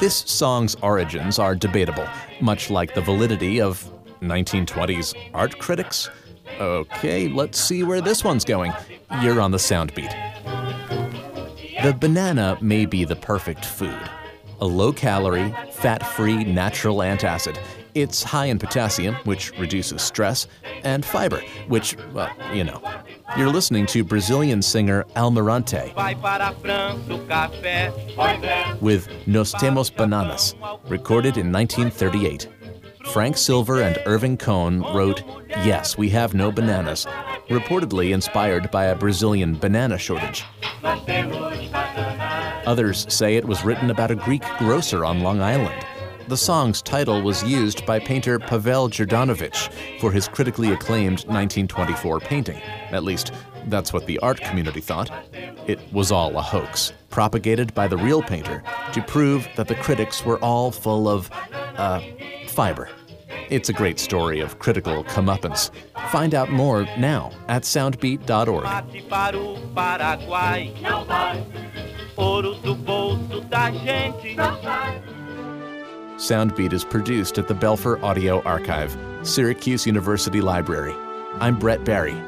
This song's origins are debatable, much like the validity of 1920s art critics. Okay, let's see where this one's going. You're on the sound beat. The banana may be the perfect food. A low calorie, fat free natural antacid. It's high in potassium, which reduces stress, and fiber, which, well, you know. You're listening to Brazilian singer Almirante with Nos Temos Bananas, recorded in 1938. Frank Silver and Irving Cohn wrote Yes, We Have No Bananas, reportedly inspired by a Brazilian banana shortage. Others say it was written about a Greek grocer on Long Island. The song's title was used by painter Pavel Jerdanowitch for his critically acclaimed 1924 painting. At least, that's what the art community thought. It was all a hoax, propagated by the real painter to prove that the critics were all full of, uh, fiber. It's a great story of critical comeuppance. Find out more now at soundbeat.org. Soundbeat is produced at the Belfer Audio Archive, Syracuse University Library. I'm Brett Barry.